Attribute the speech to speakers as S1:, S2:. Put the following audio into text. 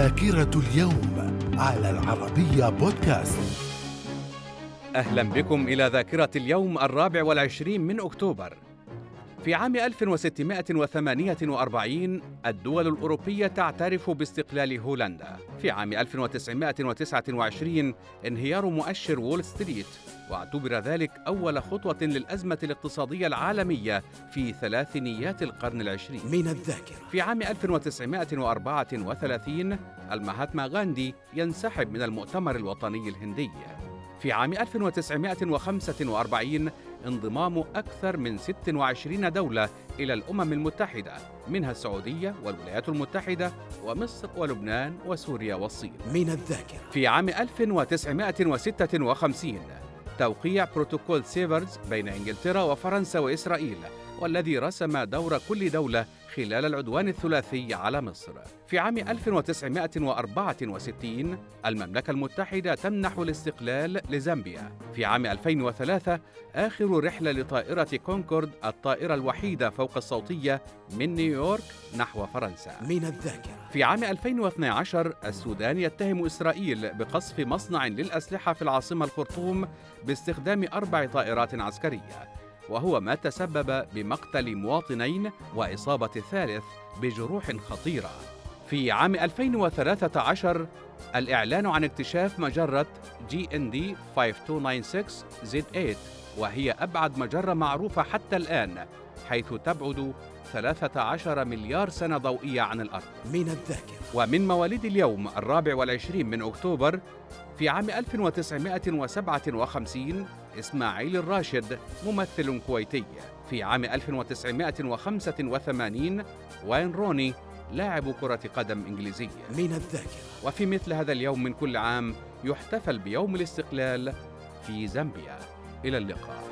S1: ذاكرة اليوم على العربية بودكاست.
S2: أهلا بكم إلى ذاكرة اليوم الرابع والعشرين من أكتوبر. في عام 1648 الدول الأوروبية تعترف باستقلال هولندا. في عام 1929 انهيار مؤشر وول ستريت واعتبر ذلك أول خطوة للأزمة الاقتصادية العالمية في ثلاثينيات القرن العشرين.
S1: من الذاكرة.
S2: في عام 1934 المهاتما غاندي ينسحب من المؤتمر الوطني الهندي. في عام 1945 انضمام أكثر من 26 دولة إلى الأمم المتحدة منها السعودية والولايات المتحدة ومصر ولبنان وسوريا والصين.
S1: من الذاكرة.
S2: في عام 1956 توقيع بروتوكول سيفرز بين إنجلترا وفرنسا وإسرائيل والذي رسم دور كل دولة خلال العدوان الثلاثي على مصر. في عام 1964 المملكة المتحدة تمنح الاستقلال لزامبيا. في عام 2003 آخر رحلة لطائرة كونكورد الطائرة الوحيدة فوق الصوتية من نيويورك نحو فرنسا.
S1: من الذاكرة
S2: في عام 2012 السودان يتهم إسرائيل بقصف مصنع للأسلحة في العاصمة الخرطوم باستخدام أربع طائرات عسكرية وهو ما تسبب بمقتل مواطنين وإصابة ثالث بجروح خطيرة. في عام 2013 الإعلان عن اكتشاف مجرة جي إن دي 5296 زد 8 وهي أبعد مجرة معروفة حتى الآن حيث تبعد 13 مليار سنة ضوئية عن الأرض.
S1: من الذاكرة.
S2: ومن مواليد اليوم الرابع والعشرين من أكتوبر في عام 1957 إسماعيل الراشد ممثل كويتي. في عام 1985 واين روني لاعب كرة قدم إنجليزي
S1: من الذاكرة.
S2: وفي مثل هذا اليوم من كل عام يحتفل بيوم الاستقلال في زامبيا. إلى اللقاء.